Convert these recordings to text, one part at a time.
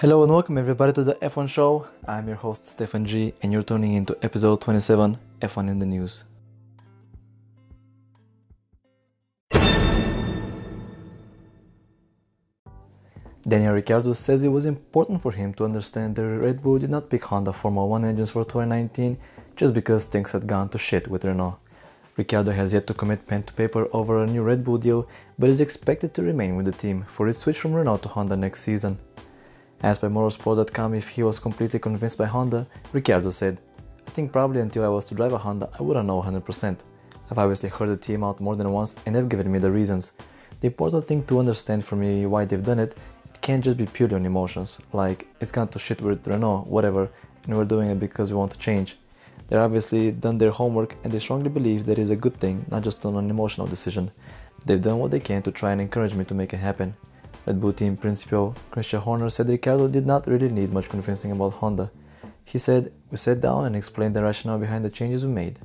Hello and welcome everybody to the F1 show. I'm your host Stefan G and you're tuning into episode 27 F1 in the news. Daniel Ricciardo says it was important for him to understand that Red Bull did not pick Honda Formula 1 engines for 2019 just because things had gone to shit with Renault. Ricciardo has yet to commit pen to paper over a new Red Bull deal, but is expected to remain with the team for its switch from Renault to Honda next season. Asked by Motorsport.com if he was completely convinced by Honda, Ricciardo said, I think probably until I was to drive a Honda, I wouldn't know 100%. I've obviously heard the team out more than once and they've given me the reasons. The important thing to understand for me why they've done it, it can't just be purely on emotions, like it's gone to shit with Renault, whatever, and we're doing it because we want to change. They're obviously done their homework and they strongly believe that is a good thing, not just on an emotional decision. They've done what they can to try and encourage me to make it happen. Red Bull team principal Christian Horner said Ricciardo did not really need much convincing about Honda. He said, We sat down and explained the rationale behind the changes we made.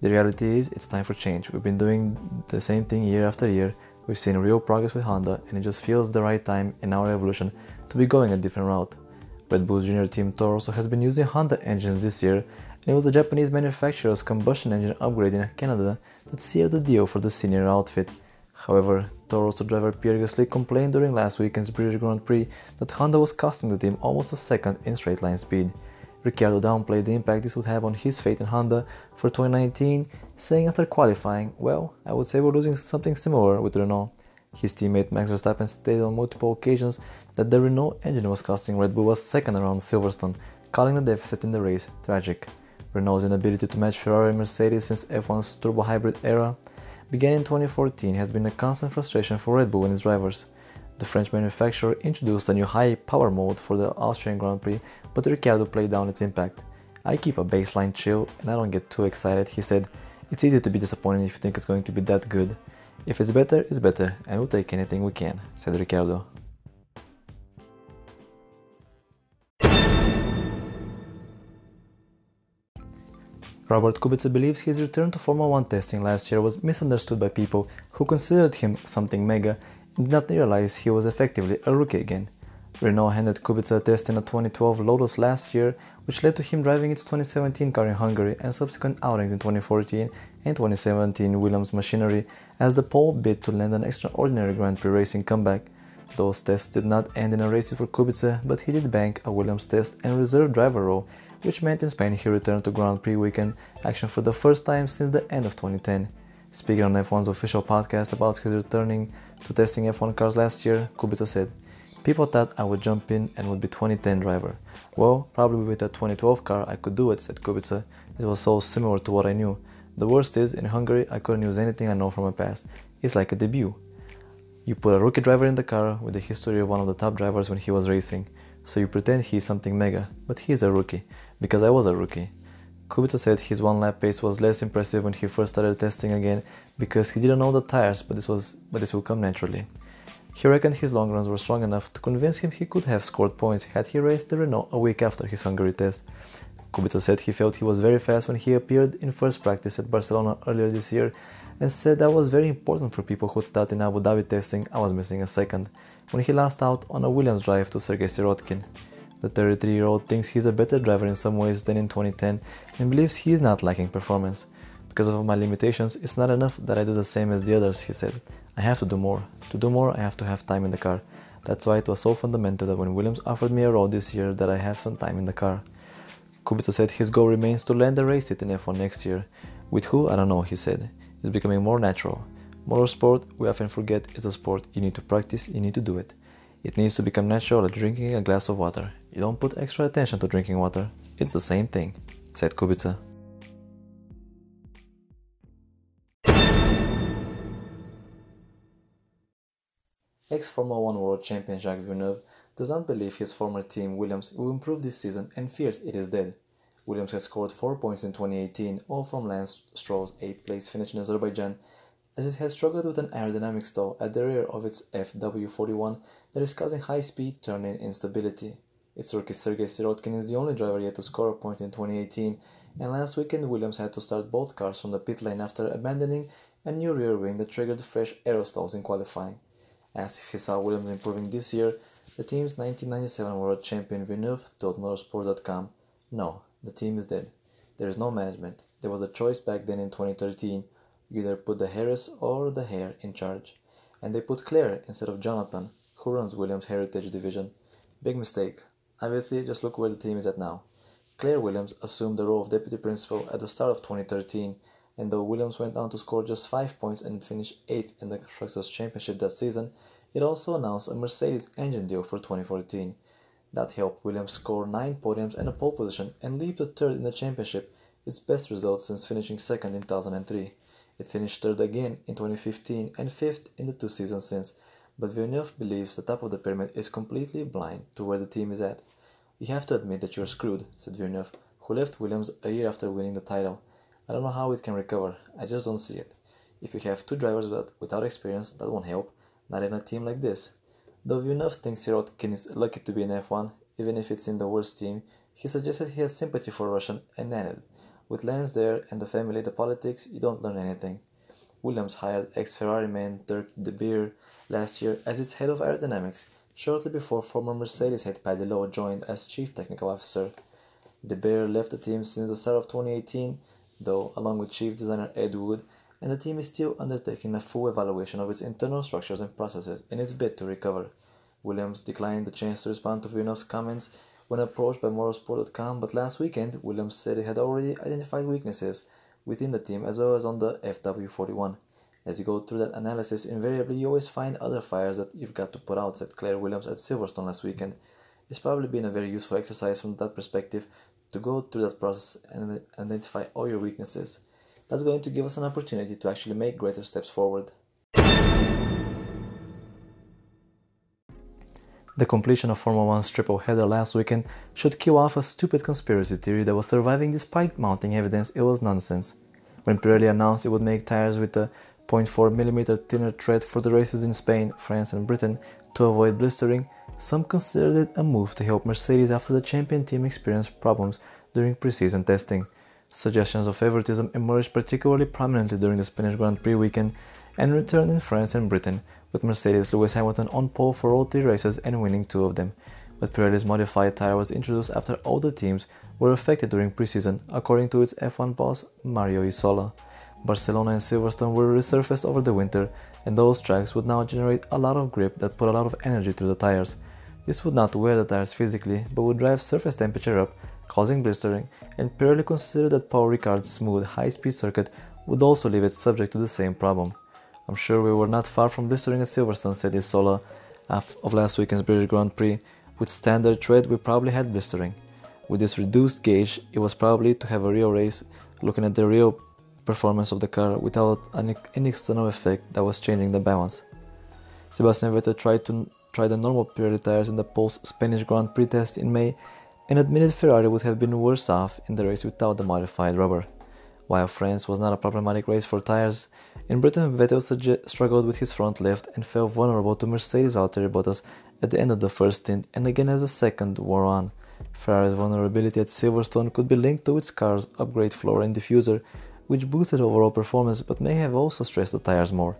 The reality is, it's time for change. We've been doing the same thing year after year. We've seen real progress with Honda, and it just feels the right time in our evolution to be going a different route. Red Bull's junior team Toro Rosso has been using Honda engines this year, and it was the Japanese manufacturer's combustion engine upgrade in Canada that sealed the deal for the senior outfit. However, Toro driver Pierre Gasly complained during last weekend's British Grand Prix that Honda was costing the team almost a second in straight line speed. Ricciardo downplayed the impact this would have on his fate in Honda for 2019, saying after qualifying, Well, I would say we're losing something similar with Renault. His teammate Max Verstappen stated on multiple occasions that the Renault engine was costing Red Bull a second around Silverstone, calling the deficit in the race tragic. Renault's inability to match Ferrari and Mercedes since F1's turbo hybrid era began in 2014 has been a constant frustration for Red Bull and its drivers. The French manufacturer introduced a new high power mode for the Austrian Grand Prix, but Ricciardo played down its impact. I keep a baseline chill and I don't get too excited, he said. It's easy to be disappointed if you think it's going to be that good. If it's better, it's better, and we'll take anything we can, said Ricciardo. Robert Kubica believes his return to Formula 1 testing last year was misunderstood by people who considered him something mega and did not realize he was effectively a rookie again. Renault handed Kubica a test in a 2012 Lotus last year, which led to him driving its 2017 car in Hungary and subsequent outings in 2014 and 2017 Williams machinery as the pole bid to land an extraordinary Grand Prix racing comeback. Those tests did not end in a race for Kubica, but he did bank a Williams test and reserve driver role which meant in Spain he returned to Grand Prix weekend action for the first time since the end of 2010. Speaking on F1's official podcast about his returning to testing F1 cars last year, Kubica said, People thought I would jump in and would be 2010 driver. Well, probably with a 2012 car I could do it, said Kubica. It was so similar to what I knew. The worst is, in Hungary I couldn't use anything I know from my past. It's like a debut. You put a rookie driver in the car with the history of one of the top drivers when he was racing. So you pretend he's something mega, but he's a rookie because I was a rookie. Kubica said his one lap pace was less impressive when he first started testing again because he didn't know the tires, but this was but this will come naturally. He reckoned his long runs were strong enough to convince him he could have scored points had he raced the Renault a week after his Hungary test. Kubica said he felt he was very fast when he appeared in first practice at Barcelona earlier this year and said that was very important for people who thought in Abu Dhabi testing I was missing a second when he lost out on a Williams drive to Sergei Sirotkin. The 33 year old thinks he's a better driver in some ways than in 2010 and believes he is not lacking performance. Because of my limitations, it's not enough that I do the same as the others, he said. I have to do more. To do more, I have to have time in the car. That's why it was so fundamental that when Williams offered me a role this year that I have some time in the car. Kubica said his goal remains to land a race seat in F1 next year. With who, I don't know, he said. It's becoming more natural. Motorsport, we often forget, is a sport. You need to practice, you need to do it. It needs to become natural like drinking a glass of water. You don't put extra attention to drinking water. It's the same thing, said Kubica. Ex-Formula 1 world champion Jacques Villeneuve does not believe his former team Williams will improve this season and fears it is dead. Williams has scored 4 points in 2018, all from Lance Stroll's 8th place finish in Azerbaijan, as it has struggled with an aerodynamic stall at the rear of its FW41 that is causing high-speed turn-in instability. Its rookie Sergei Sirotkin is the only driver yet to score a point in 2018, and last weekend Williams had to start both cars from the pit lane after abandoning a new rear wing that triggered fresh aerostalls in qualifying. Asked if he saw Williams improving this year, The team's 1997 world champion Villeneuve told Motorsport.com, No, the team is dead. There is no management. There was a choice back then in 2013. You either put the Harris or the Hare in charge. And they put Claire instead of Jonathan, who runs Williams' Heritage Division. Big mistake. Obviously, just look where the team is at now. Claire Williams assumed the role of deputy principal at the start of 2013, and though Williams went on to score just 5 points and finish 8th in the Constructors' Championship that season, it also announced a Mercedes engine deal for 2014. That helped Williams score 9 podiums and a pole position and leap to third in the championship, its best result since finishing second in 2003. It finished third again in 2015 and fifth in the two seasons since, but Villeneuve believes the top of the pyramid is completely blind to where the team is at. You have to admit that you're screwed, said Villeneuve, who left Williams a year after winning the title. I don't know how it can recover, I just don't see it. If you have two drivers without experience, that won't help, not in a team like this. Though Villeneuve thinks Sirotkin is lucky to be in F1, even if it's in the worst team, he suggested he has sympathy for Russian and added, With Lance there and the family, the politics, you don't learn anything. Williams hired ex-Ferrari man Dirk De Beer last year as its head of aerodynamics, shortly before former Mercedes head Paddy Lowe joined as chief technical officer. De Beer left the team since the start of 2018, though, along with chief designer Ed Wood, and the team is still undertaking a full evaluation of its internal structures and processes in its bid to recover. Williams declined the chance to respond to Villeneuve's comments when approached by Motorsport.com, but last weekend Williams said he had already identified weaknesses within the team as well as on the FW41. As you go through that analysis, invariably you always find other fires that you've got to put out, said Claire Williams at Silverstone last weekend. It's probably been a very useful exercise from that perspective to go through that process and identify all your weaknesses. That's going to give us an opportunity to actually make greater steps forward. The completion of Formula One's triple header last weekend should kill off a stupid conspiracy theory that was surviving despite mounting evidence it was nonsense. When Pirelli announced it would make tires with a 0.4mm thinner tread for the races in Spain, France, and Britain to avoid blistering, some considered it a move to help Mercedes after the champion team experienced problems during preseason testing. Suggestions of favoritism emerged particularly prominently during the Spanish Grand Prix weekend and returned in France and Britain, with Mercedes Lewis Hamilton on pole for all three races and winning two of them. But Pirelli's modified tire was introduced after all the teams were affected during preseason, according to its F1 boss Mario Isola. Barcelona and Silverstone were resurfaced over the winter, and those tracks would now generate a lot of grip that put a lot of energy through the tires. This would not wear the tires physically, but would drive surface temperature up causing blistering, and Pirelli considered that Paul Ricard's smooth high-speed circuit would also leave it subject to the same problem. I'm sure we were not far from blistering at Silverstone, said Isola of last weekend's British Grand Prix. With standard tread, we probably had blistering. With this reduced gauge, it was probably to have a real race, looking at the real performance of the car without an, external effect that was changing the balance. Sebastian Vettel tried to try the normal Pirelli tires in the post Spanish Grand Prix test in May and admitted Ferrari would have been worse off in the race without the modified rubber. While France was not a problematic race for tires, in Britain Vettel struggled with his front left and fell vulnerable to Mercedes Valtteri Bottas at the end of the first stint and again as the second wore on. Ferrari's vulnerability at Silverstone could be linked to its car's upgrade floor and diffuser, which boosted overall performance but may have also stressed the tires more.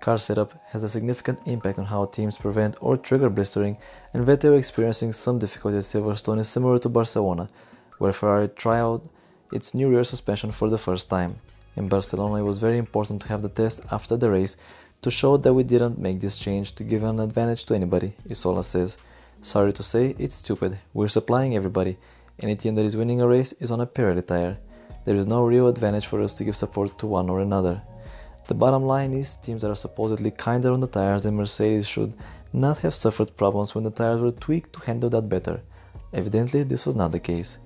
Car setup has a significant impact on how teams prevent or trigger blistering, and Vettel experiencing some difficulty at Silverstone is similar to Barcelona, where Ferrari trialed its new rear suspension for the first time. In Barcelona, it was very important to have the test after the race to show that we didn't make this change to give an advantage to anybody, Isola says. Sorry to say, it's stupid. We're supplying everybody. Any team that is winning a race is on a Pirelli tire. There is no real advantage for us to give support to one or another. The bottom line is teams that are supposedly kinder on the tires than Mercedes should not have suffered problems when the tires were tweaked to handle that better. Evidently, this was not the case.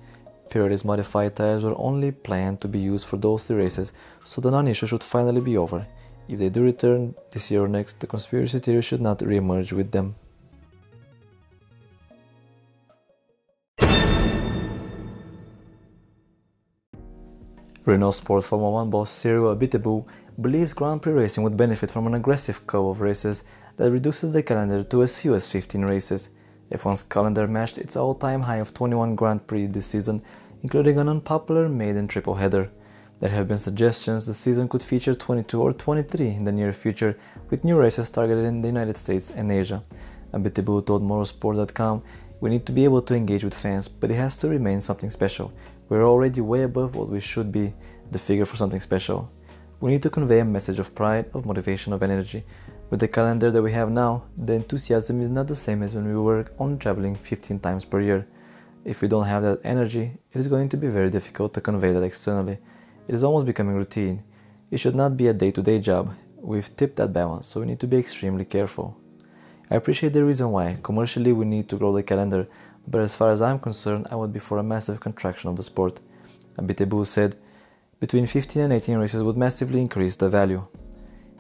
Pirelli's modified tires were only planned to be used for those three races, so the non-issue should finally be over. If they do return this year or next, the conspiracy theory should not re-emerge with them. Renault Sport Formula 1 boss Cyril Abiteboul believes Grand Prix racing would benefit from an aggressive curve of races that reduces the calendar to as few as 15 races. F1's calendar matched its all-time high of 21 Grand Prix this season, including an unpopular maiden triple header. There have been suggestions the season could feature 22 or 23 in the near future, with new races targeted in the United States and Asia. Abiteboul told Motorsport.com, We need to be able to engage with fans, but it has to remain something special. We're already way above what we should be, the figure for something special. We need to convey a message of pride, of motivation, of energy. With the calendar that we have now, the enthusiasm is not the same as when we were only traveling 15 times per year. If we don't have that energy, it is going to be very difficult to convey that externally. It is almost becoming routine. It should not be a day to day job. We've tipped that balance, so we need to be extremely careful. I appreciate the reason why. Commercially, we need to grow the calendar, but as far as I'm concerned, I would be for a massive contraction of the sport. Abiteboul said, between 15 and 18 races would massively increase the value.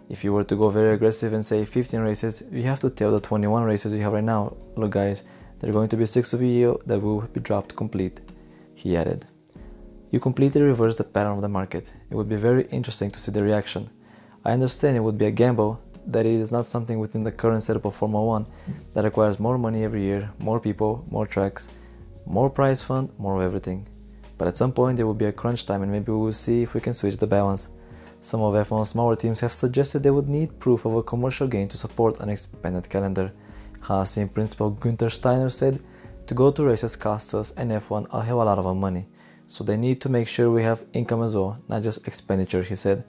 If you were to go very aggressive and say 15 races, you have to tell the 21 races you have right now, look guys, there are going to be 6 of you that will be dropped complete, he added. You completely reverse the pattern of the market. It would be very interesting to see the reaction. I understand it would be a gamble, that it is not something within the current setup of Formula 1 that requires more money every year, more people, more tracks, more prize fund, more of everything. But at some point there will be a crunch time and maybe we will see if we can switch the balance. Some of F1's smaller teams have suggested they would need proof of a commercial gain to support an expanded calendar. Haas in principal Günther Steiner said, To go to races costs us and F1 a hell of a lot of money, so they need to make sure we have income as well, not just expenditure, he said.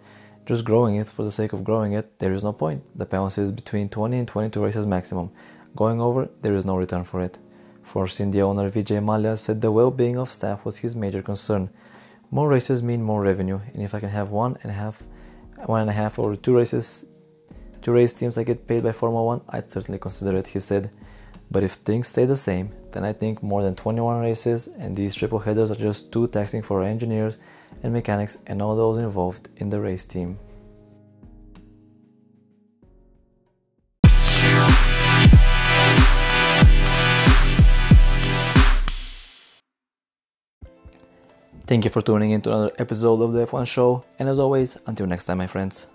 Just growing it for the sake of growing it, there is no point. The penalty is between 20 and 22 races maximum. Going over, there is no return for it. Force India owner Vijay Mallya said the well-being of staff was his major concern. More races mean more revenue, and if I can have one and a half, one and a half or two races, two race teams I get paid by Formula One, I'd certainly consider it. He said. But if things stay the same, then I think more than 21 races and these triple headers are just too taxing for our engineers and mechanics and all those involved in the race team. Thank you for tuning in to another episode of the F1 Show, and as always, until next time, my friends.